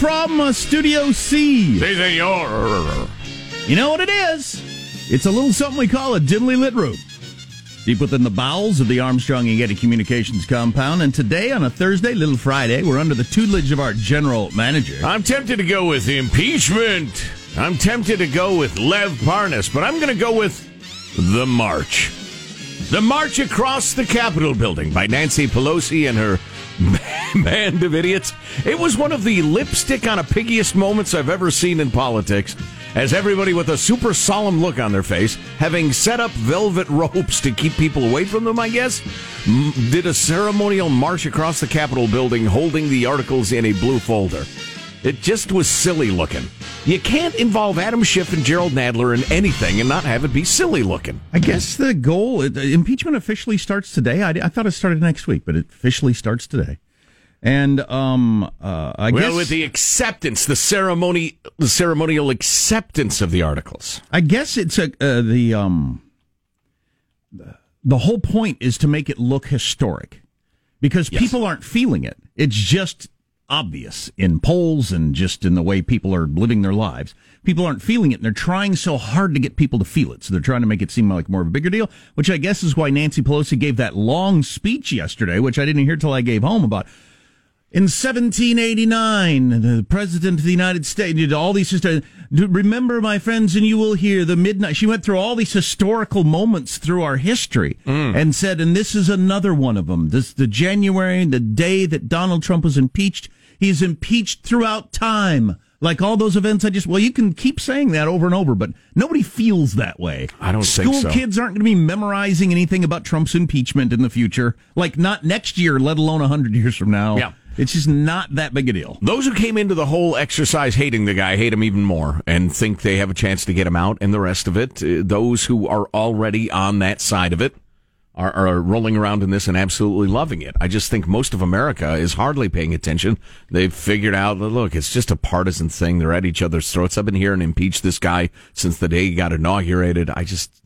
from uh, Studio C. Si, senor. You know what it is? It's a little something we call a dimly lit room. Deep within the bowels of the Armstrong and Getty Communications compound. And today, on a Thursday, Little Friday, we're under the tutelage of our general manager. I'm tempted to go with impeachment. I'm tempted to go with Lev Parnas, but I'm going to go with the march. The march across the Capitol building by Nancy Pelosi and her band of idiots. It was one of the lipstick on a piggiest moments I've ever seen in politics. As everybody with a super solemn look on their face, having set up velvet ropes to keep people away from them, I guess, did a ceremonial march across the Capitol building holding the articles in a blue folder. It just was silly looking. You can't involve Adam Schiff and Jerrold Nadler in anything and not have it be silly looking. I guess the goal, uh, impeachment officially starts today. I, I thought it started next week, but it officially starts today. And um, uh, I well, guess with the acceptance, the ceremony, the ceremonial acceptance of the articles. I guess it's a uh, the um the whole point is to make it look historic because people aren't feeling it. It's just obvious in polls and just in the way people are living their lives. People aren't feeling it and they're trying so hard to get people to feel it. So they're trying to make it seem like more of a bigger deal, which I guess is why Nancy Pelosi gave that long speech yesterday, which I didn't hear till I gave home about in 1789, the President of the United States did all these. Remember, my friends, and you will hear the midnight. She went through all these historical moments through our history mm. and said, and this is another one of them. This the January, the day that Donald Trump was impeached. He's impeached throughout time. Like all those events, I just well, you can keep saying that over and over, but nobody feels that way. I don't think School so. kids aren't going to be memorizing anything about Trump's impeachment in the future. Like not next year, let alone a hundred years from now. Yeah. It's just not that big a deal. Those who came into the whole exercise hating the guy hate him even more and think they have a chance to get him out. And the rest of it, uh, those who are already on that side of it, are, are rolling around in this and absolutely loving it. I just think most of America is hardly paying attention. They've figured out, that, look, it's just a partisan thing. They're at each other's throats. I've been here and impeached this guy since the day he got inaugurated. I just,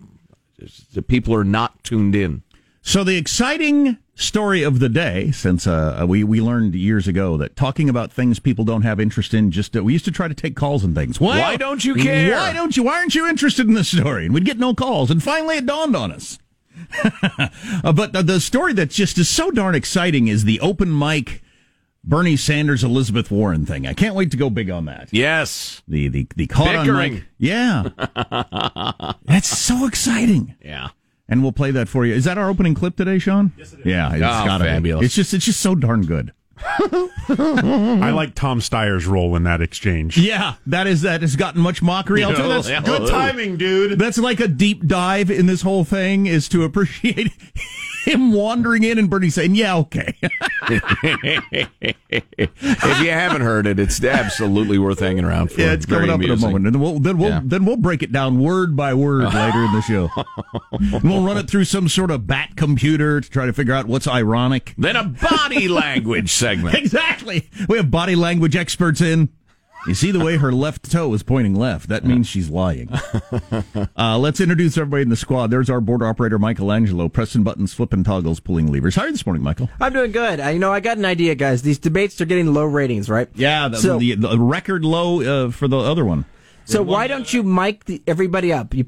just the people are not tuned in. So the exciting story of the day, since uh, we we learned years ago that talking about things people don't have interest in, just uh, we used to try to take calls and things. Well, Why don't you care? Why don't you? Why aren't you interested in this story? And we'd get no calls, and finally it dawned on us. Uh, but the, the story that just is so darn exciting is the open mic Bernie Sanders Elizabeth Warren thing. I can't wait to go big on that. Yes. The the the caught on Bickering. mic. Yeah, that's so exciting. Yeah. And we'll play that for you. Is that our opening clip today, Sean? Yes, it is. Yeah, it's Oh, gotta be. fabulous. It's just it's just so darn good. I like Tom Steyer's role in that exchange. Yeah, that is that has gotten much mockery. I'll that's Yeah. good timing, dude. That's like a deep dive in this whole thing is to appreciate him wandering in and Bernie saying, "Yeah, okay." if you haven't heard it, it's absolutely worth hanging around for. yeah, it's coming up in a moment, and then we'll then we'll Yeah. then we'll break it down word by word later in the show. We'll run it through some sort of bat computer to try to figure out what's ironic. Then a body language segment. Exactly. We have body language experts in. You see the way her left toe is pointing left. That means she's lying. Uh, let's introduce everybody in the squad. There's our board operator, Michelangelo, pressing buttons, flipping toggles, pulling levers. How are you this morning, Michael? I'm doing good. I, you know, I got an idea, guys. These debates are getting low ratings, right? Yeah, the, So- the, the record low uh, for the other one. So why don't you mic the, everybody up? You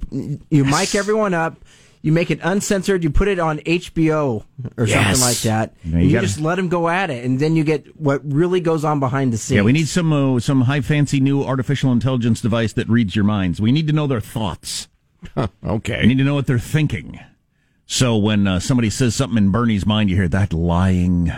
you mic everyone up. You make it uncensored. You put it on HBO or Yes. something like that. Yeah, and you you gotta- just let them go at it, and then you get what really goes on behind the scenes. Yeah, we need some uh, some high fancy new artificial intelligence device that reads your minds. We need to know their thoughts. okay. We need to know what they're thinking. So when uh, somebody says something in Bernie's mind, you hear that lying.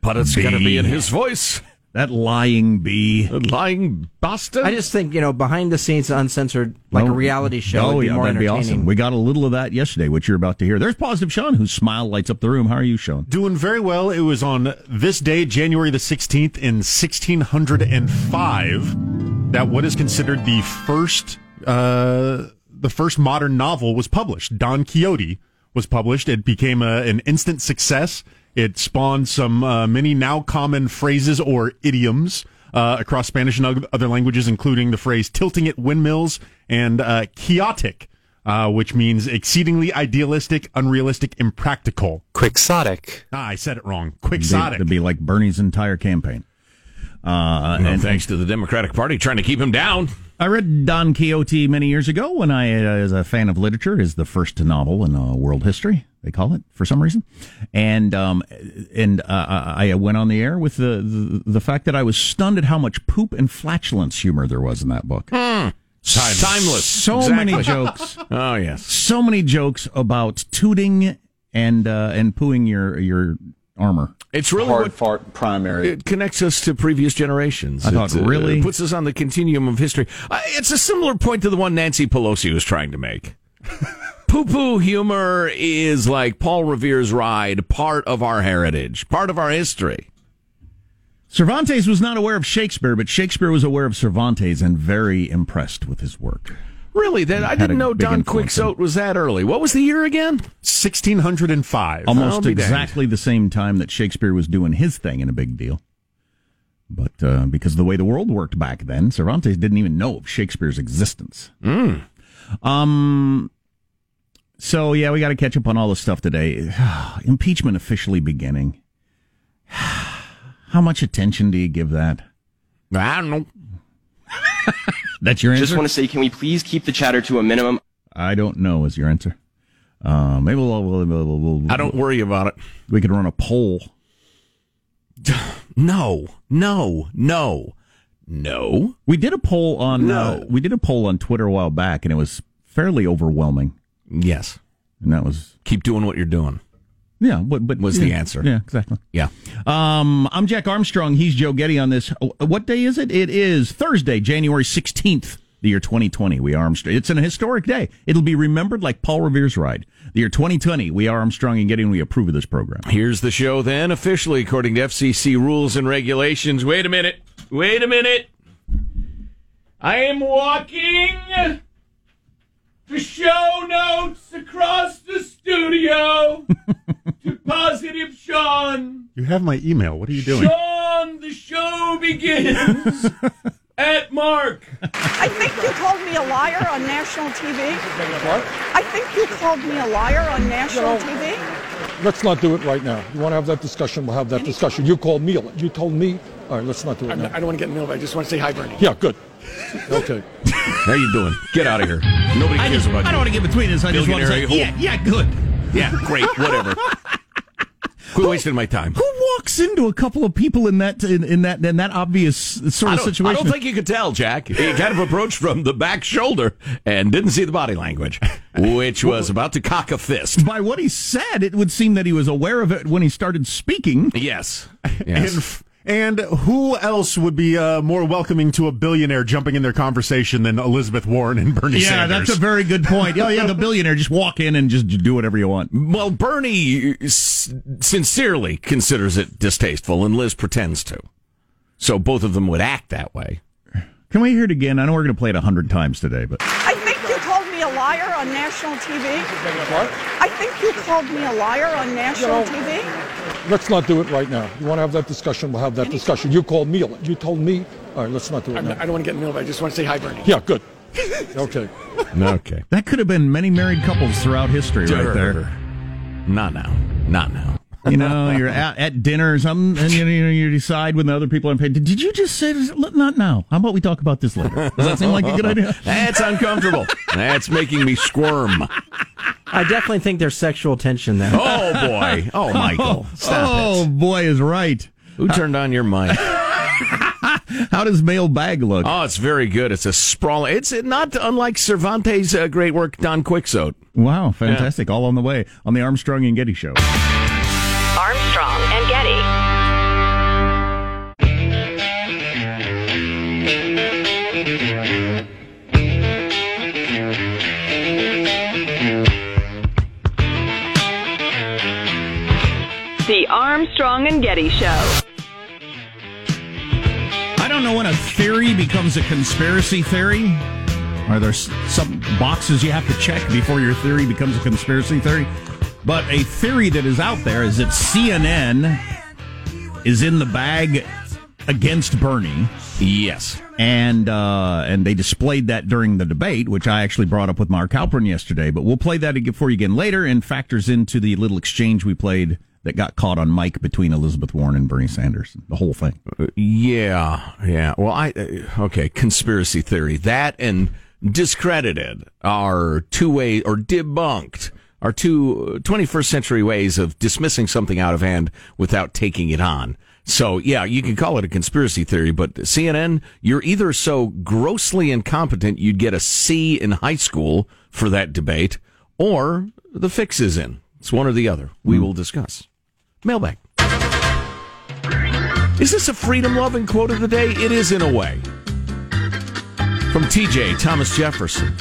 But it's going to be in his voice. That lying bee. lying bastard. I just think you know, behind the scenes, uncensored, like a reality show, Oh, would be yeah, more that'd be awesome. We got a little of that yesterday, which you're about to hear. There's Positive Sean, whose smile lights up the room. How are you, Sean? Doing very well. It was on this day, January the 16th, in 1605, that what is considered the first, uh, the first modern novel was published. Don Quixote was published. It became a, an instant success. It spawned some uh, many now common phrases or idioms uh, across Spanish and other languages, including the phrase tilting at windmills and uh, quixotic, uh, which means exceedingly idealistic, unrealistic, impractical. Quixotic. Ah, I said it wrong. Be- Quixotic. To be like Bernie's entire campaign. Uh, Well, and thanks to the Democratic Party trying to keep him down. I read Don Quixote many years ago when I, uh, as a fan of literature, is the first novel in uh, world history. They call it for some reason, and um, and uh, I went on the air with the, the the fact that I was stunned at how much poop and flatulence humor there was in that book. Timeless. So Exactly. many jokes. Oh yes. so many jokes about tooting and uh, and pooing your your armor. It's really Hard what fart primary. it connects us to previous generations. I thought, It, uh, really? puts us on the continuum of history. Uh, it's a similar point to the one Nancy Pelosi was trying to make. Poo poo humor is like Paul Revere's ride, part of our heritage, part of our history. Cervantes was not aware of Shakespeare, but Shakespeare was aware of Cervantes and very impressed with his work. Really, that I didn't know Don Quixote was that early. What was the year again? 1605. Almost exactly the same time that Shakespeare was doing his thing and a big deal. But uh, because of the way the world worked back then, Cervantes didn't even know of Shakespeare's existence. Um. So yeah, we got to catch up on all the stuff today. Impeachment officially beginning. How much attention do you give that? I don't know. That's your answer. Just want to say, can we please keep the chatter to a minimum? I don't know. Is your answer? Uh, maybe we'll, we'll, we'll, we'll, I don't worry about it. We could run a poll. No, no, no, no. We did a poll on No. uh, we did a poll on Twitter a while back, and it was fairly overwhelming. Yes. And that was Keep doing what you're doing. Yeah, but, but Was yeah, the answer. Yeah, exactly. Yeah. Um, I'm Jack Armstrong. He's Joe Getty on this. oh, What day is it? It is Thursday, January 16th, the year 2020. We are Armstrong. It's an historic day. It'll be remembered like Paul Revere's ride. The year 2020. We are Armstrong and Getty, and we approve of this program. Here's the show then, officially according to FCC rules and regulations. Wait a minute. Wait a minute. I am walking the show notes across the studio Positive Sean. You have my email. What are you doing? Sean, the show begins at Mark. I think you called me a liar on national TV. What? I think you called me a liar on national TV. Let's not do it right now. You want to have that discussion? We'll have that discussion. You called me. You told me. All right, let's not do it now. I don't want to get in the middle of. I just want to say hi, Bernie. Yeah, good. Okay. How you doing? Get out of here. Nobody I, cares just, about I you. don't want to get between this. I just want to say, Billionaire yeah, yeah, good. Yeah, great. Whatever. Quit wasting my time. Who walks into a couple of people in that in, in that in that obvious sort of don't, I don't think you could tell, Jack. He kind of approached from the back shoulder and didn't see the body language, which was about to cock a fist. By what he said, it would seem that he was aware of it when he started speaking. Yes. Yes. F- and who else would be uh, more welcoming to a billionaire jumping in their conversation than Elizabeth Warren and Bernie Sanders? Yeah, Sanders? that's a very good point. Oh, yeah, the billionaire just walk in and just do whatever you want. Well, Bernie s- sincerely considers it distasteful, and Liz pretends to. So both of them would act that way. Can we hear it again? I know we're going to play it a hundred times today, but I think you called me a liar on national TV. What? I think you called me a liar on national TV. Let's not do it right now. You want to have that discussion? We'll have that discussion. You called me. A liar. You told me. All right, let's not do it now. I don't want to get in the middle of. I just want to say hi, Bernie. Yeah, good. Okay. Okay. that could have been many married couples throughout history, right there. Not now. Not now. You know, you're at, at dinner or something, and you, you, know, you decide when the other people are paid. Did you just say? Not now? How about we talk about this later? Does that seem like a good idea? That's uncomfortable. That's making me squirm. I definitely think there's sexual tension there. Oh, boy. Oh, Michael. Stop oh, it. boy, is right. Who turned on your mic? How does mail bag look? Oh, it's very good. It's a sprawl. It's not unlike Cervantes' uh, great work, Don Quixote. Wow, fantastic! All on the way on the Armstrong and Getty Show. Armstrong and Getty Show. I don't know when a theory becomes a conspiracy theory. Are there some boxes you have to check before your theory becomes a conspiracy theory? But a theory that is out there is that CNN is in the bag against Bernie. Yes. And uh, and they displayed that during the debate, which I actually brought up with Mark Halperin yesterday. But we'll play that again for you again later, and factors into the little exchange we played that got caught on mic between Elizabeth Warren and Bernie Sanders. The whole thing. Uh, yeah, yeah. Well, I uh, okay. Conspiracy theory that and discredited are two way or debunked are two uh, 21st century ways of dismissing something out of hand without taking it on. So yeah, you can call it a conspiracy theory, but CNN, you're either so grossly incompetent you'd get a C in high school for that debate, or the fix is in. It's one or the other. We will discuss. Mailbag. Is this a freedom loving quote of the day? It is in a way. From TJ, Thomas Jefferson.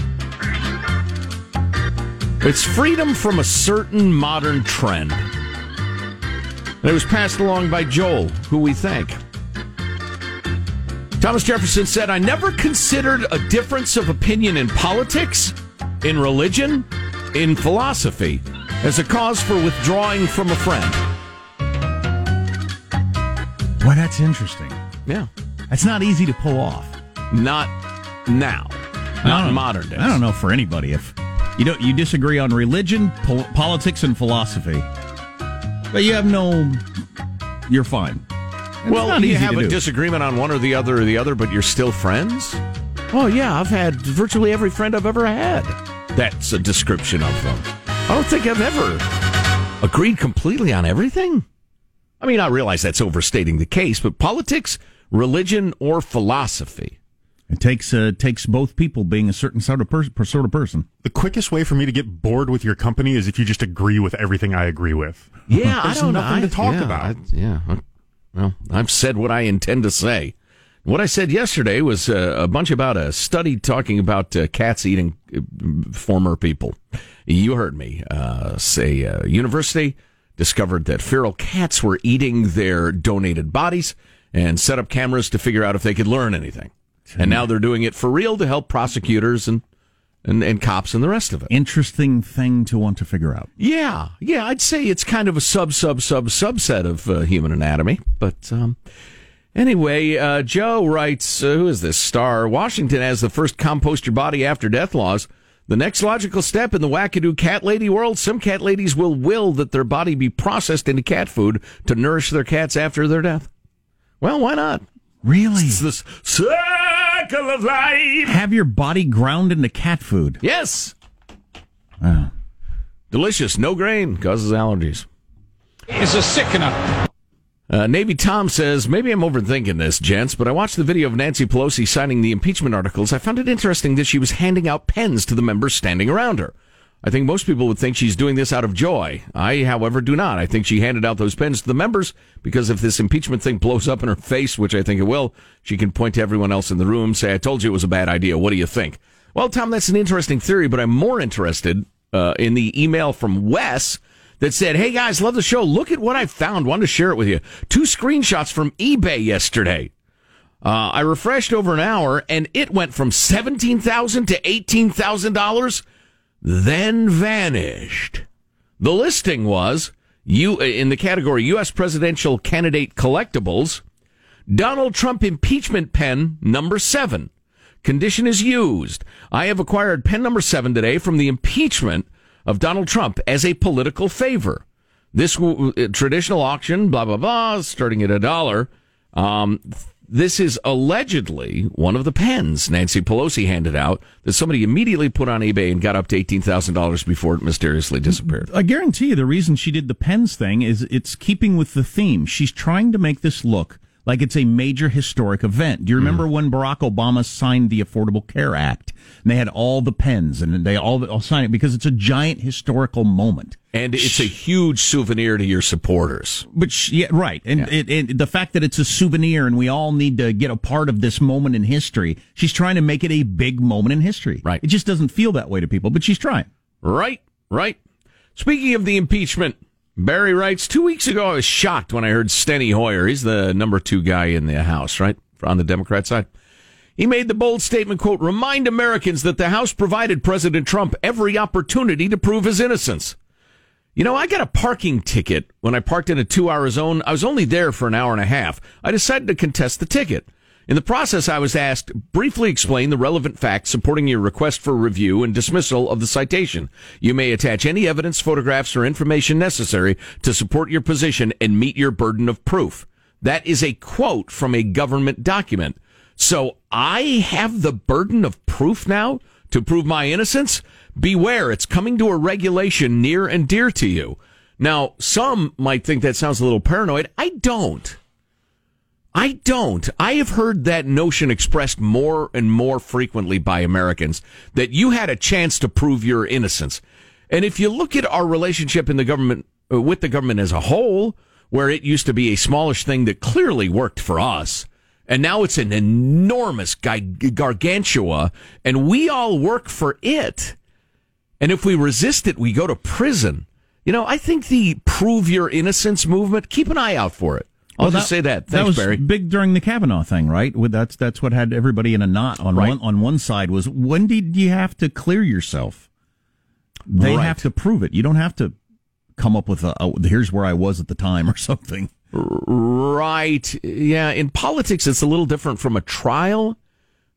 It's freedom from a certain modern trend. And it was passed along by Joel, who we thank. Thomas Jefferson said, I never considered a difference of opinion in politics, in religion, in philosophy as a cause for withdrawing from a friend. Well, that's interesting. Yeah. That's not easy to pull off. Not now. Not in modern days. I don't know for anybody if you don't you disagree on religion, pol- politics, and philosophy, but you have no. You're fine. It's well, you have a do. disagreement on one or the other or the other, but you're still friends? Oh, yeah, I've had virtually every friend I've ever had. That's a description of them. I don't think I've ever agreed completely on everything. I mean, I realize that's overstating the case, but politics, religion, or philosophy. It takes uh, takes both people being a certain sort of person. Sort of person. The quickest way for me to get bored with your company is if you just agree with everything I agree with. Yeah, I don't nothing know. to talk yeah, about. I- yeah. Well, I've said what I intend to say. What I said yesterday was uh, a bunch about a study talking about uh, cats eating uh, former people. You heard me. Uh, say, uh, university discovered that feral cats were eating their donated bodies and set up cameras to figure out if they could learn anything. And now they're doing it for real to help prosecutors and, and, and cops and the rest of it. Interesting thing to want to figure out. Yeah, yeah, I'd say it's kind of a sub sub sub subset of uh, human anatomy. But um, anyway, uh, Joe writes, uh, who is this star? Washington has the first compost your body after death laws. The next logical step in the wackadoo cat lady world, some cat ladies will will that their body be processed into cat food to nourish their cats after their death. Well, why not? Really? It's this circle of life. Have your body ground into cat food. Yes. Wow. Delicious, no grain, causes allergies. Is a sickener. Uh, Navy Tom says, maybe I'm overthinking this, gents, but I watched the video of Nancy Pelosi signing the impeachment articles. I found it interesting that she was handing out pens to the members standing around her. I think most people would think she's doing this out of joy. I, however, do not. I think she handed out those pens to the members because if this impeachment thing blows up in her face, which I think it will, she can point to everyone else in the room, say, I told you it was a bad idea. What do you think? Well, Tom, that's an interesting theory, but I'm more interested uh, in the email from Wes that said, Hey guys, love the show. Look at what I found. Wanted to share it with you. Two screenshots from eBay yesterday. Uh, I refreshed over an hour and it went from 17,000 to $18,000, then vanished. The listing was you in the category U.S. presidential candidate collectibles, Donald Trump impeachment pen number seven. Condition is used. I have acquired pen number seven today from the impeachment of Donald Trump as a political favor. This w- w- traditional auction, blah, blah, blah, starting at a dollar. Um, this is allegedly one of the pens Nancy Pelosi handed out that somebody immediately put on eBay and got up to $18,000 before it mysteriously disappeared. I guarantee you the reason she did the pens thing is it's keeping with the theme. She's trying to make this look like it's a major historic event. Do you remember Mm. when Barack Obama signed the Affordable Care Act? And they had all the pens and they all, all signed it because it's a giant historical moment. And it's a huge souvenir to your supporters. But yeah, right. And It, it, the fact that it's a souvenir and we all need to get a part of this moment in history, she's trying to make it a big moment in history. Right. It just doesn't feel that way to people, but she's trying. Right, right. Speaking of the impeachment, Barry writes, two weeks ago I was shocked when I heard Steny Hoyer. He's the number two guy in the House, right? On the Democrat side. He made the bold statement, quote, remind Americans that the House provided President Trump every opportunity to prove his innocence. You know, I got a parking ticket when I parked in a two hour zone. I was only there for an hour and a half. I decided to contest the ticket. In the process, I was asked, briefly explain the relevant facts supporting your request for review and dismissal of the citation. You may attach any evidence, photographs, or information necessary to support your position and meet your burden of proof. That is a quote from a government document. So I have the burden of proof now to prove my innocence? Beware, it's coming to a regulation near and dear to you. Now, some might think that sounds a little paranoid. I don't. I don't. I have heard that notion expressed more and more frequently by Americans that you had a chance to prove your innocence. And if you look at our relationship in the government uh, with the government as a whole, where it used to be a smallish thing that clearly worked for us, and now it's an enormous gargantua, and we all work for it. And if we resist it, we go to prison. You know, I think the prove your innocence movement, keep an eye out for it. I'll well, just that, say that. Thanks, that was Barry. big during the Kavanaugh thing, right? That's that's what had everybody in a knot on right. one on one side. Was when did you have to clear yourself? They right. have to prove it. You don't have to come up with a, a here's where I was at the time or something. Right. Yeah. In politics, it's a little different from a trial,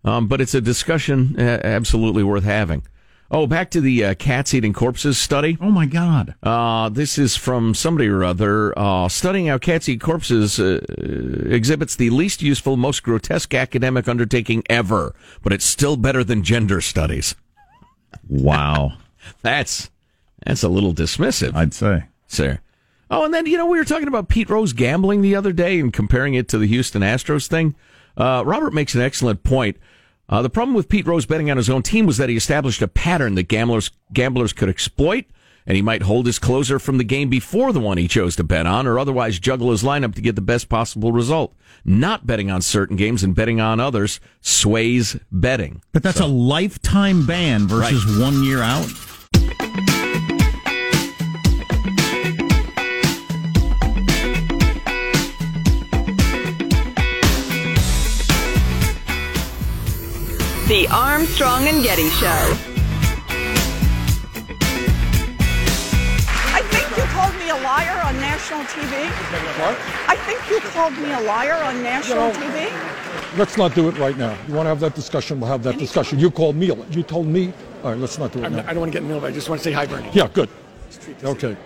um, but it's a discussion uh, absolutely worth having. Oh, back to the uh, cats eating corpses study. Oh my God! Uh, this is from somebody or other. Uh, studying how cats eat corpses uh, exhibits the least useful, most grotesque academic undertaking ever, but it's still better than gender studies. Wow, that's that's a little dismissive. I'd say, sir. Oh, and then you know we were talking about Pete Rose gambling the other day and comparing it to the Houston Astros thing. Uh, Robert makes an excellent point. Uh, the problem with Pete Rose betting on his own team was that he established a pattern that gamblers gamblers could exploit, and he might hold his closer from the game before the one he chose to bet on, or otherwise juggle his lineup to get the best possible result. Not betting on certain games and betting on others sways betting. But that's so. a lifetime ban versus right. one year out. The Armstrong and Getty Show. I think you called me a liar on national TV. What? I think you called me a liar on national you know, TV. Let's not do it right now. You want to have that discussion? We'll have that discussion. You called me. You told me. All right, let's not do it now. I don't want to get in the middle. I just want to say hi, Bernie. Yeah, good. Okay.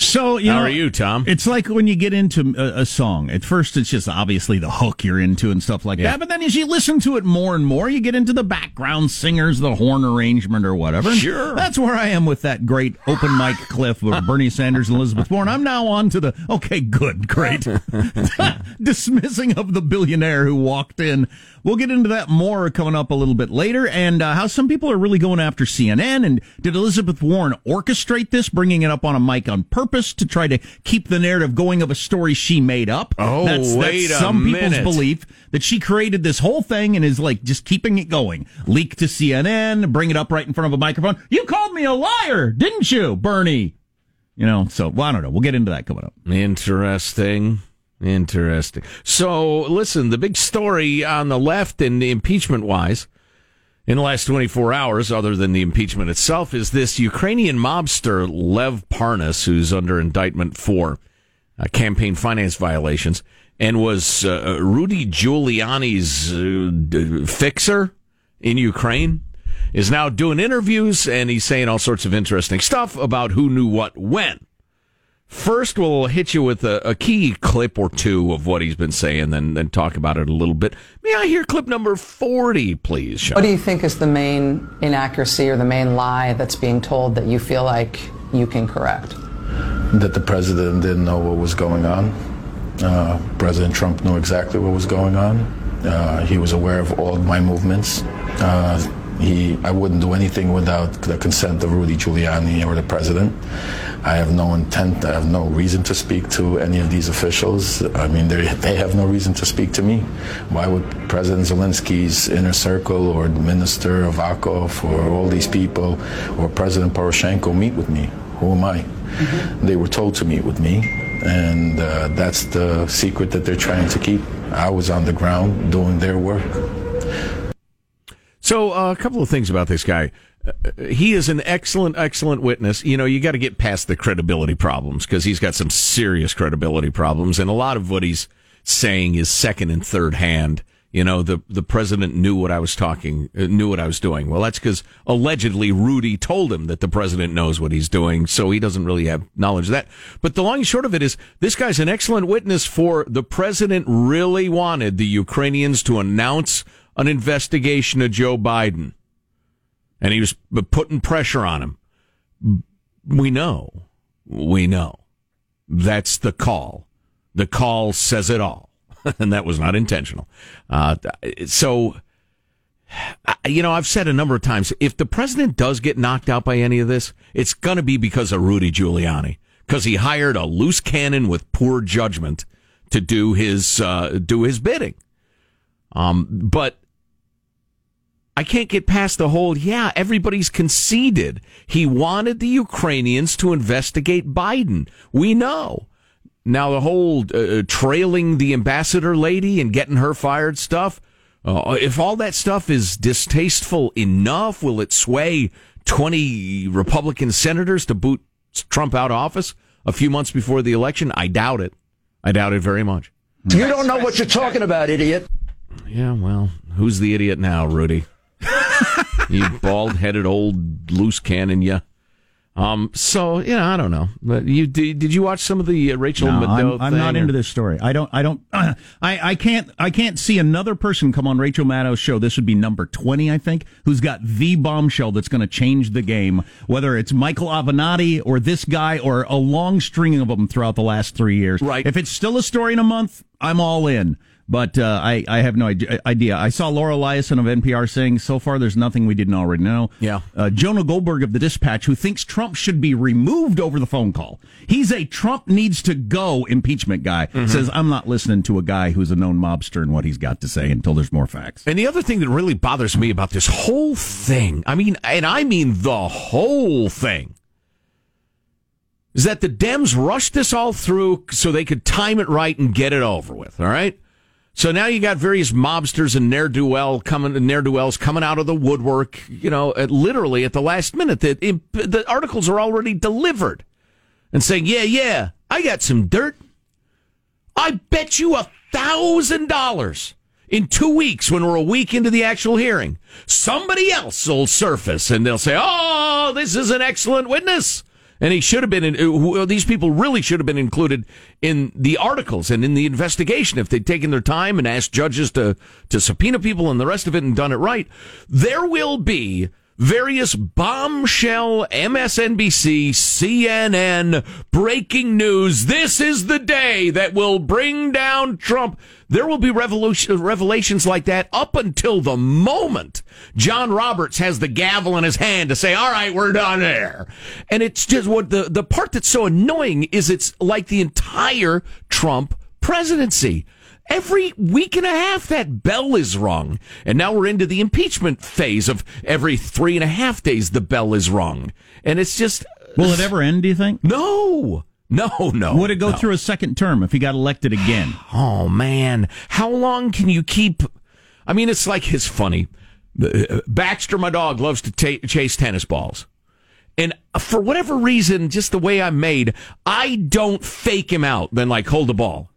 So you how know, are you, Tom? It's like when you get into a, a, song. At first, it's just obviously the hook you're into and stuff like yeah. that. But then, as you listen to it more and more, you get into the background singers, the horn arrangement, or whatever. Sure, that's where I am with that great open mic cliff of Bernie Sanders and Elizabeth Warren. I'm now on to the okay, good, great dismissing of the billionaire who walked in We'll get into that more coming up a little bit later, and uh, how some people are really going after CNN. And did Elizabeth Warren orchestrate this, bringing it up on a mic on purpose to try to keep the narrative going of a story she made up? Oh, that's, wait that's some minute. people's belief that she created this whole thing and is like just keeping it going. Leak to CNN, bring it up right in front of a microphone. You called me a liar, didn't you, Bernie? You know, so well, I don't know. We'll get into that coming up. Interesting. Interesting. So, listen, the big story on the left and impeachment wise in the last 24 hours, other than the impeachment itself, is this Ukrainian mobster Lev Parnas, who's under indictment for uh, campaign finance violations and was uh, Rudy Giuliani's uh, fixer in Ukraine, is now doing interviews and he's saying all sorts of interesting stuff about who knew what when. First, we'll hit you with a, a, key clip or two of what he's been saying, then then talk about it a little bit. May I hear clip number forty, please? Sean? What do you think is the main inaccuracy or the main lie that's being told that you feel like you can correct? That the president didn't know what was going on. Uh, president Trump knew exactly what was going on. Uh, he was aware of all of my movements. Uh, he, I wouldn't do anything without the consent of Rudy Giuliani or the president. I have no intent, I have no reason to speak to any of these officials. I mean, they have no reason to speak to me. Why would President Zelensky's inner circle or Minister Avakov or all these people or President Poroshenko meet with me? Who am I? They were told to meet with me, and uh, that's the secret that they're trying to keep. I was on the ground doing their work. So, uh, a couple of things about this guy. Uh, he is an excellent, excellent witness. You know, you got to get past the credibility problems because he's got some serious credibility problems, and a lot of what he's saying is second and third hand. You know, the the president knew what I was talking, uh, knew what I was doing. Well, that's because allegedly Rudy told him that the president knows what he's doing, so he doesn't really have knowledge of that. But the long and short of it is, this guy's an excellent witness for the president really wanted the Ukrainians to announce an investigation of Joe Biden, and he was putting pressure on him. We know, we know, that's the call. The call says it all. and that was not intentional. Uh, so, you know, I've said a number of times if the president does get knocked out by any of this, it's going to be because of Rudy Giuliani, because he hired a loose cannon with poor judgment to do his uh, do his bidding. Um, but I can't get past the whole. Yeah, everybody's conceded he wanted the Ukrainians to investigate Biden. We know. Now, the whole uh, trailing the ambassador lady and getting her fired stuff, uh, if all that stuff is distasteful enough, will it sway 20 Republican senators to boot Trump out of office a few months before the election? I doubt it. I doubt it very much. You don't know what you're talking about, idiot. Yeah, well, who's the idiot now, Rudy? you bald headed old loose cannon, you. Um, so yeah, I don't know. But you did, did you watch some of the uh, Rachel no, Maddow? I'm, I'm not or? into this story. I don't. I don't. Uh, I I can't. I can't see another person come on Rachel Maddow's show. This would be number twenty, I think, who's got the bombshell that's going to change the game. Whether it's Michael Avenatti or this guy or a long string of them throughout the last three years. Right. If it's still a story in a month, I'm all in. But uh, I, I have no idea. I saw Mara Liasson of NPR saying so far there's nothing we didn't already know. Yeah. Uh, Jonah Goldberg of the Dispatch, who thinks Trump should be removed over the phone call. He's a Trump needs to go impeachment guy. Mm-hmm. Says I'm not listening to a guy who's a known mobster and what he's got to say until there's more facts. And the other thing that really bothers me about this whole thing, I mean, and I mean the whole thing, is that the Dems rushed this all through so they could time it right and get it over with. All right. So now you got various mobsters and ne'er do well coming, ne'er do wells coming out of the woodwork. You know, at, literally at the last minute. The, the articles are already delivered, and saying, "Yeah, yeah, I got some dirt. I bet you a thousand dollars." In two weeks, when we're a week into the actual hearing, somebody else will surface and they'll say, Oh, this is an excellent witness and he should have been. In, uh, these people really should have been included in the articles and in the investigation if they'd taken their time and asked judges to to subpoena people and the rest of it and done it right. There will be various bombshell MSNBC, CNN breaking news. This is the day that will bring down Trump. There will be revelations like that up until the moment John Roberts has the gavel in his hand to say, all right, we're done there. And it's just what the, the part that's so annoying is it's like the entire Trump presidency. Every week and a half, that bell is rung. And now we're into the impeachment phase of every three and a half days, the bell is rung. And it's just. Will it ever end, do you think? No. No, no. Would it go no. through a second term if he got elected again? oh, man. How long can you keep. I mean, it's like it's funny. Uh, Baxter, my dog, loves to ta- chase tennis balls. And for whatever reason, just the way I'm made, I don't fake him out, then like hold the ball.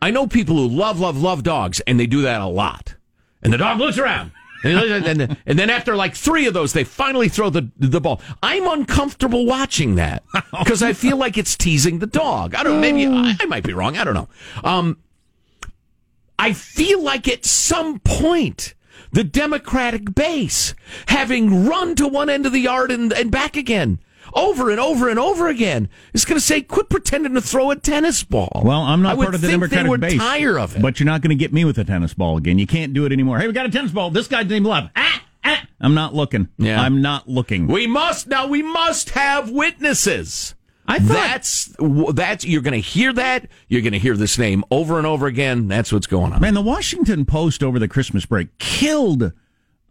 I know people who love, love, love dogs, and they do that a lot. And the dog looks around. And, then after like three of those, they finally throw the the ball. I'm uncomfortable watching that because I feel like it's teasing the dog. I don't. Maybe I, I might be wrong. I don't know. Um, I feel like at some point the Democratic base, having run to one end of the yard and, and back again, over and over and over again, is going to say, "Quit pretending to throw a tennis ball." Well, I'm not I part of the Democratic they base. Tire of it, but you're not going to get me with a tennis ball again. You can't do it anymore. Hey, we got a tennis ball. This guy's name love. Ah, ah. I'm not looking. Yeah. I'm not looking. We must now. We must have witnesses. I thought that's that's you're going to hear that. You're going to hear this name over and over again. That's what's going on. Man, the Washington Post over the Christmas break killed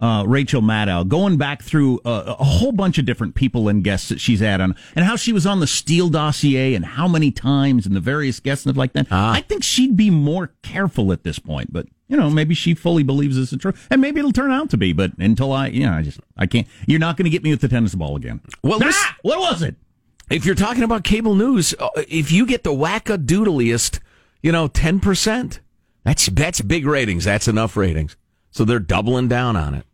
uh, Rachel Maddow, going back through uh, a whole bunch of different people and guests that she's had on, and how she was on the Steele dossier and how many times and the various guests and stuff like that. I think she'd be more careful at this point, but you know, maybe she fully believes this is true, and maybe it'll turn out to be. But until I, you know, I just I can't. You're not going to get me with the tennis ball again. Well, Ah! listen- what was it? If you're talking about cable news, uh, if you get the wackadoodliest, you know, ten percent, that's that's big ratings. That's enough ratings. So they're doubling down on it.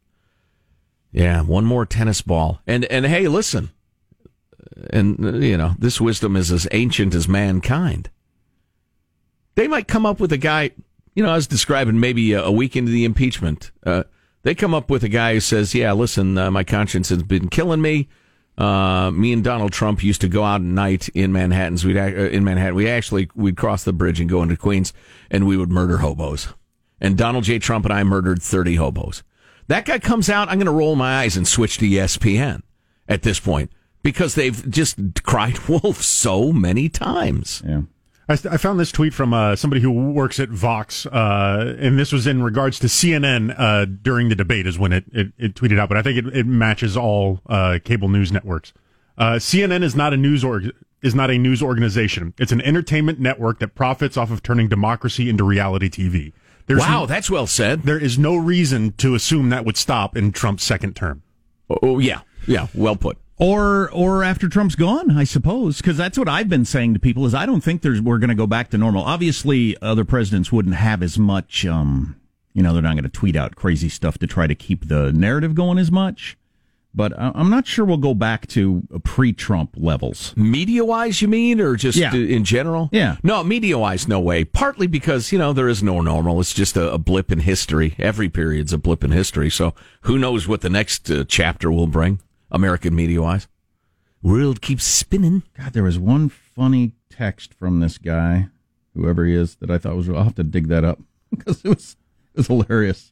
Yeah, one more tennis ball, and and hey, listen, and you know, this wisdom is as ancient as mankind. They might come up with a guy. You know, I was describing maybe a, a week into the impeachment. Uh, they come up with a guy who says, "Yeah, listen, uh, my conscience has been killing me." Uh, me and Donald Trump used to go out at night in Manhattan's. We'd uh, in Manhattan. We actually we'd cross the bridge and go into Queens, and we would murder hobos. And Donald J. Trump and I murdered thirty hobos. That guy comes out. I'm going to roll my eyes and switch to ESPN at this point because they've just cried wolf so many times. Yeah. I, I found this tweet from uh, somebody who works at Vox, uh, and this was in regards to CNN uh, during the debate, is when it, it, it tweeted out. But I think it, it matches all uh, cable news networks. Uh, CNN is not a news org- is not a news organization. It's an entertainment network that profits off of turning democracy into reality TV. There's wow, that's well said. There is no reason to assume that would stop in Trump's second term. Oh yeah, yeah, well put. Or or after Trump's gone, I suppose, because that's what I've been saying to people is I don't think there's we're going to go back to normal. Obviously, other presidents wouldn't have as much. Um, you know, they're not going to tweet out crazy stuff to try to keep the narrative going as much. But I- I'm not sure we'll go back to pre-Trump levels. Media wise, you mean, or just Yeah. in general? Yeah. No, media wise, no way. Partly because, you know, there is no normal. It's just a, a blip in history. Every period's a blip in history. So who knows what the next uh, chapter will bring, American media wise? World keeps spinning. God, there was one funny text from this guy, whoever he is, that I thought was. I'll have to dig that up because it was it was hilarious.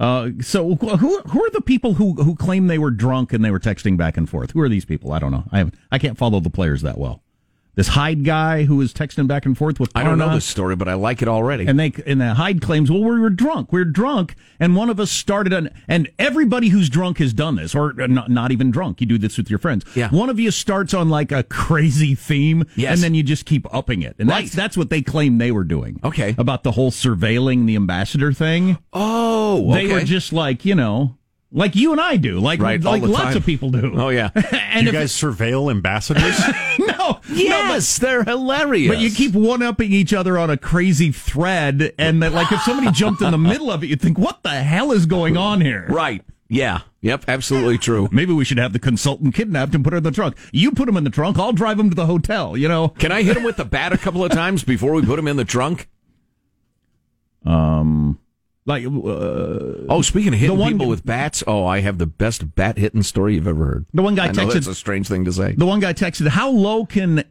Uh, so who who are the people who who claim they were drunk and they were texting back and forth? Who are these people? I don't know. I have I can't follow the players that well. This Hyde guy who was texting back and forth with I don't know this story, but I like it already. And they and the Hyde claims, well, we were drunk. We are drunk, and one of us started an. And everybody who's drunk has done this, or not, not even drunk. You do this with your friends. Yeah. One of you starts on like a crazy theme, Yes. and then you just keep upping it. And Right. that's that's what they claim they were doing. Okay. About the whole surveilling the ambassador thing. oh, They were just like you know, like you and I do, like Right, like lots time. of people do. Oh, yeah. and you guys surveil ambassadors? no, yes, they're hilarious. But you keep one upping each other on a crazy thread, and that, like if somebody jumped in the middle of it, you'd think, "What the hell is going on here?" Right. Yeah. Yep. Absolutely true. Maybe we should have the consultant kidnapped and put her in the trunk. You put him in the trunk. I'll drive him to the hotel. You know. Can I hit him with the bat a couple of times before we put him in the trunk? Um, like uh, Oh, speaking of hitting The one- people with bats, oh, I have the best bat hitting story you've ever heard. The one guy I texted- that's a strange thing to say. the one guy texted, "How low can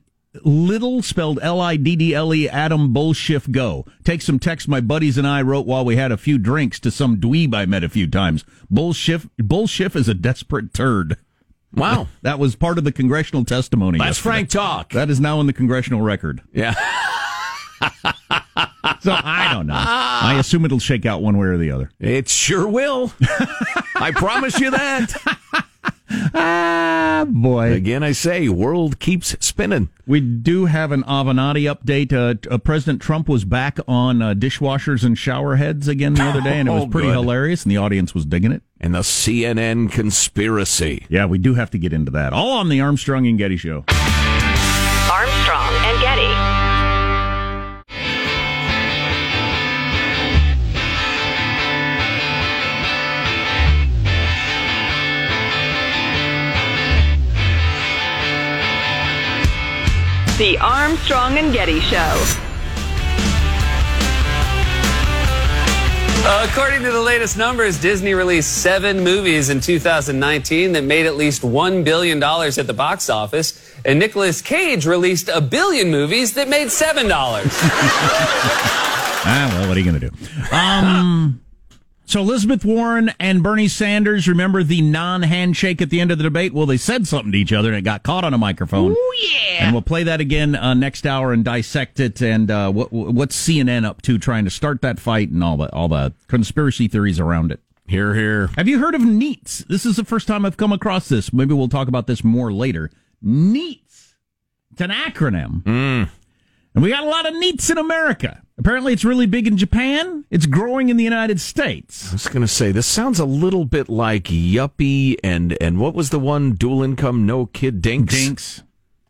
little spelled L I D D L E Adam Bullshift go? Take some text my buddies and I wrote while we had a few drinks to some dweeb I met a few times. Bullshift Bullshift is a desperate turd." Wow. That was part of the congressional testimony. That's yesterday. frank talk. That is now in the congressional record. Yeah. So I don't know. I assume it'll shake out one way or the other. It sure will. I promise you that. Ah, boy. Again, I say, world keeps spinning. We do have an Avenatti update. Uh, uh, President Trump was back on uh, dishwashers and shower heads again the other day, and it was Oh, pretty good. hilarious, and the audience was digging it. And the CNN conspiracy. Yeah, we do have to get into that. All on the Armstrong and Getty Show. Armstrong and Getty. The Armstrong and Getty Show. According to the latest numbers, Disney released seven movies in 2019 that made at least $1 billion at the box office. And Nicolas Cage released a billion movies that made $7. Ah, well, what are you going to do? Um, so Elizabeth Warren and Bernie Sanders, remember the non-handshake at the end of the debate? Well, they said something to each other and it got caught on a microphone. Oh yeah! And we'll play that again uh, next hour and dissect it and uh, what what's CNN up to trying to start that fight and all the all the conspiracy theories around it. Here, here. Have you heard of NEETs? This is the first time I've come across this. Maybe we'll talk about this more later. NEETs. It's an acronym. Mm. And we got a lot of NEETs in America. Apparently, it's really big in Japan. It's growing in the United States. I was going to say this sounds a little bit like Yuppie and and what was the one dual income no kid dinks? Dinks.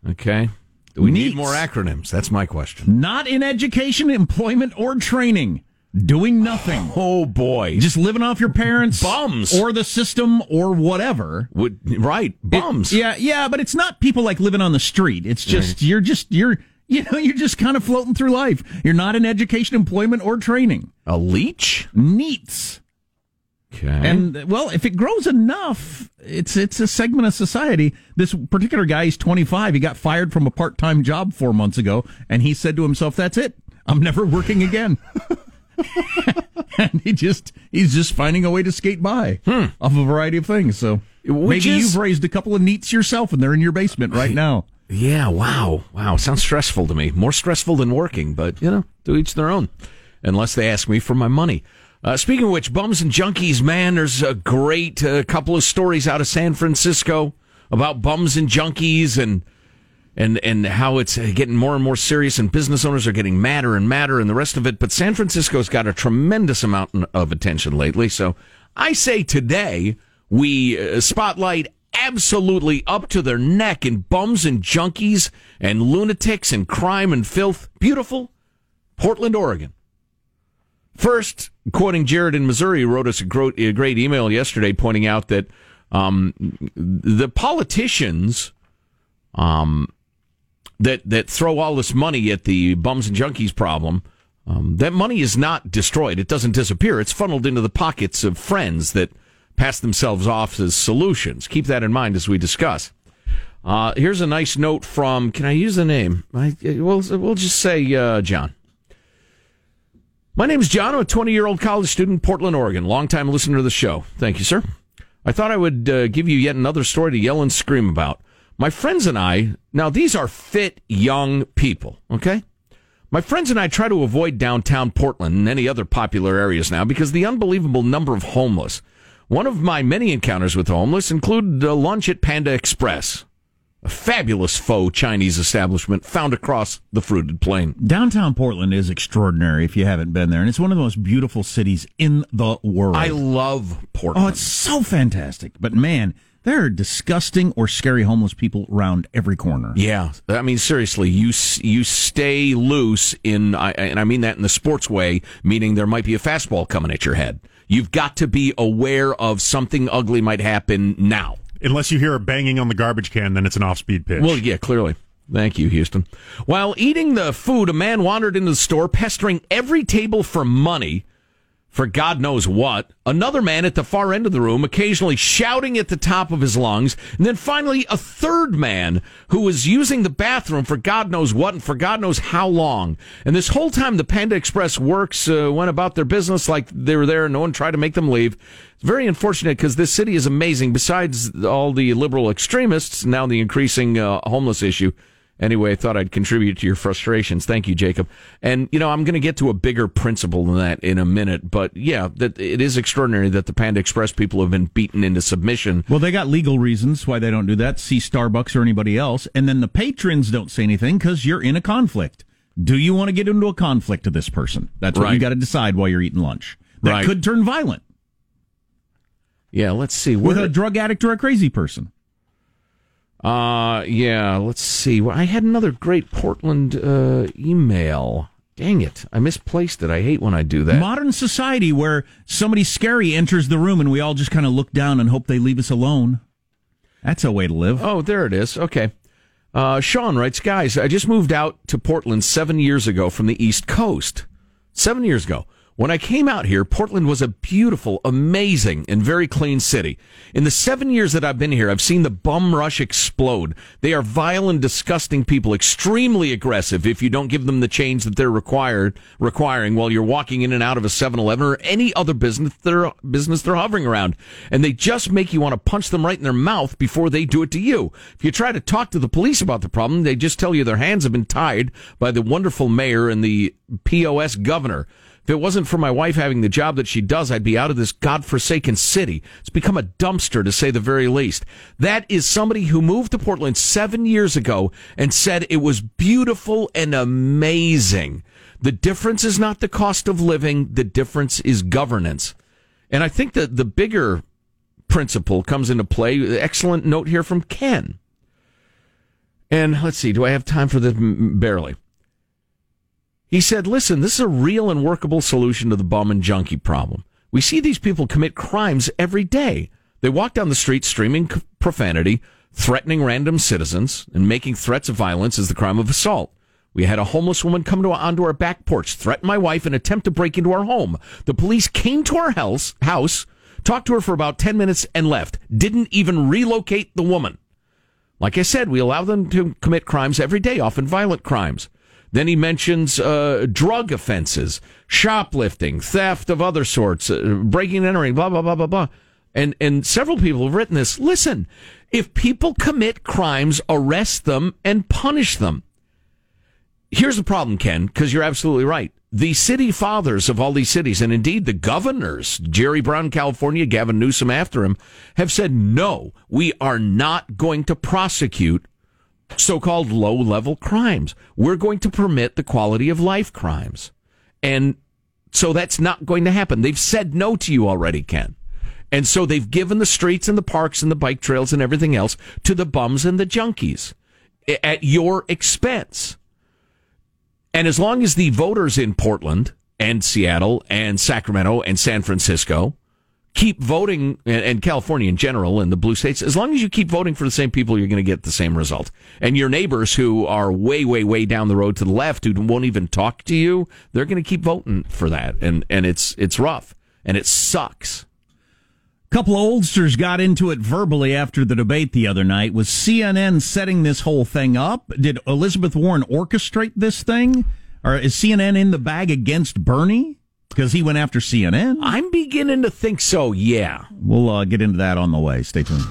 Okay. Do we need more acronyms? That's my question. Not in education, employment, or training. Doing nothing. Oh boy. Just living off your parents, Bums. or the system, or whatever. Would, right, bums. It- yeah, yeah, but it's not people like living on the street. It's just you're just you're you know you're just kind of floating through life. You're not in education, employment, or training. A leech? NEETs. Okay. And well, if it grows enough, it's it's a segment of society. This particular guy, he's 25. He got fired from a part time job four months ago, and he said to himself, "That's it. I'm never working again." and he just he's just finding a way to skate by hmm. off a variety of things. So Which maybe is- you've raised a couple of NEETs yourself, and they're in your basement right now. Yeah, wow. Wow. Sounds stressful to me. More stressful than working, but, you know, to each their own. Unless they ask me for my money. Uh, speaking of which, bums and junkies, man, there's a great uh, couple of stories out of San Francisco about bums and junkies and and and how it's uh, getting more and more serious and business owners are getting madder and madder and the rest of it. But San Francisco's got a tremendous amount of attention lately. So I say today we uh, spotlight absolutely up to their neck in bums and junkies and lunatics and crime and filth. Beautiful Portland, Oregon. First, quoting Jared in Missouri, wrote us a great email yesterday pointing out that um, the politicians um, that that throw all this money at the bums and junkies problem, um, that money is not destroyed. It doesn't disappear. It's funneled into the pockets of friends that pass themselves off as solutions. Keep that in mind as we discuss. Uh, here's a nice note from. Can I use the name? I, we'll we'll just say uh, John. My name is John. I'm a 20 year old college student Portland, Oregon. Longtime listener to the show. Thank you, sir. I thought I would uh, give you yet another story to yell and scream about. My friends and I, now these are fit young people, okay? My friends and I try to avoid downtown Portland and any other popular areas now because the unbelievable number of homeless. One of my many encounters with homeless included a lunch at Panda Express, a fabulous faux Chinese establishment found across the fruited plain. Downtown Portland is extraordinary if you haven't been there, and it's one of the most beautiful cities in the world. I love Portland. Oh, it's so fantastic. But man, there are disgusting or scary homeless people around every corner. Yeah, I mean seriously, you you stay loose in, I- and I mean that in the sports way, meaning there might be a fastball coming at your head. You've got to be aware of something ugly might happen now. Unless you hear a banging on the garbage can, then it's an off-speed pitch. Well, yeah, clearly. Thank you, Houston. While eating the food, a man wandered into the store, pestering every table for money for God knows what. Another man at the far end of the room, occasionally shouting at the top of his lungs. And then finally, a third man who was using the bathroom for God knows what and for God knows how long. And this whole time, the Panda Express works uh, went about their business like they were there and no one tried to make them leave. It's very unfortunate because this city is amazing. Besides all the liberal extremists, now the increasing uh, homeless issue. Anyway, I thought I'd contribute to your frustrations. Thank you, Jacob. And you know, I'm going to get to a bigger principle than that in a minute, but yeah, that it is extraordinary that the Panda Express people have been beaten into submission. Well, they got legal reasons why they don't do that. See Starbucks or anybody else, and then the patrons don't say anything because you're in a conflict. Do you want to get into a conflict with this person? That's what you got to decide while you're eating lunch. That Right. could turn violent Yeah, let's see. with a drug addict or a crazy person. Uh, yeah, let's see. Well, I had another great Portland uh, email. Dang it. I misplaced it. I hate when I do that. Modern society where somebody scary enters the room and we all just kind of look down and hope they leave us alone. That's a way to live. Oh, there it is. Okay. Uh, Sean writes, guys, I just moved out to Portland seven years ago from the East Coast. Seven years ago. When I came out here, Portland was a beautiful, amazing, and very clean city. In the seven years that I've been here, I've seen the bum rush explode. They are vile and disgusting people, extremely aggressive if you don't give them the change that they're required, requiring while you're walking in and out of a 7-Eleven or any other business they're, business they're hovering around. And they just make you want to punch them right in their mouth before they do it to you. If you try to talk to the police about the problem, they just tell you their hands have been tied by the wonderful mayor and the POS governor. If it wasn't for my wife having the job that she does, I'd be out of this godforsaken city. It's become a dumpster, to say the very least. That is somebody who moved to Portland seven years ago and said it was beautiful and amazing. The difference is not the cost of living, the difference is governance. And I think that the bigger principle comes into play. Excellent note here from Ken. And let's see, do I have time for this? Barely. He said, listen, this is a real and workable solution to the bum and junkie problem. We see these people commit crimes every day. They walk down the street streaming profanity, threatening random citizens, and making threats of violence as the crime of assault. We had a homeless woman come to onto our back porch, threaten my wife, and attempt to break into our home. The police came to our house, house, talked to her for about 10 minutes, and left. Didn't even relocate the woman. Like I said, we allow them to commit crimes every day, often violent crimes. Then he mentions uh, drug offenses, shoplifting, theft of other sorts, uh, breaking and entering, blah blah blah blah blah. And and several people have written this. Listen, if people commit crimes, arrest them and punish them. Here's the problem, Ken, because you're absolutely right. The city fathers of all these cities, and indeed the governors, Jerry Brown, California, Gavin Newsom after him, have said, no, we are not going to prosecute so called low level crimes. We're going to permit the quality of life crimes. And so that's not going to happen. They've said no to you already, Ken. And so they've given the streets and the parks and the bike trails and everything else to the bums and the junkies at your expense. And as long as the voters in Portland and Seattle and Sacramento and San Francisco keep voting, and California in general, and the blue states, as long as you keep voting for the same people, you're going to get the same result. And your neighbors who are way, way, way down the road to the left, who won't even talk to you, they're going to keep voting for that. And, and it's, it's rough and it sucks. Couple of oldsters got into it verbally after the debate the other night. Was CNN setting this whole thing up? Did Elizabeth Warren orchestrate this thing? Or is CNN in the bag against Bernie? Because he went after CNN? I'm beginning to think so, yeah. We'll uh, get into that on the way. Stay tuned.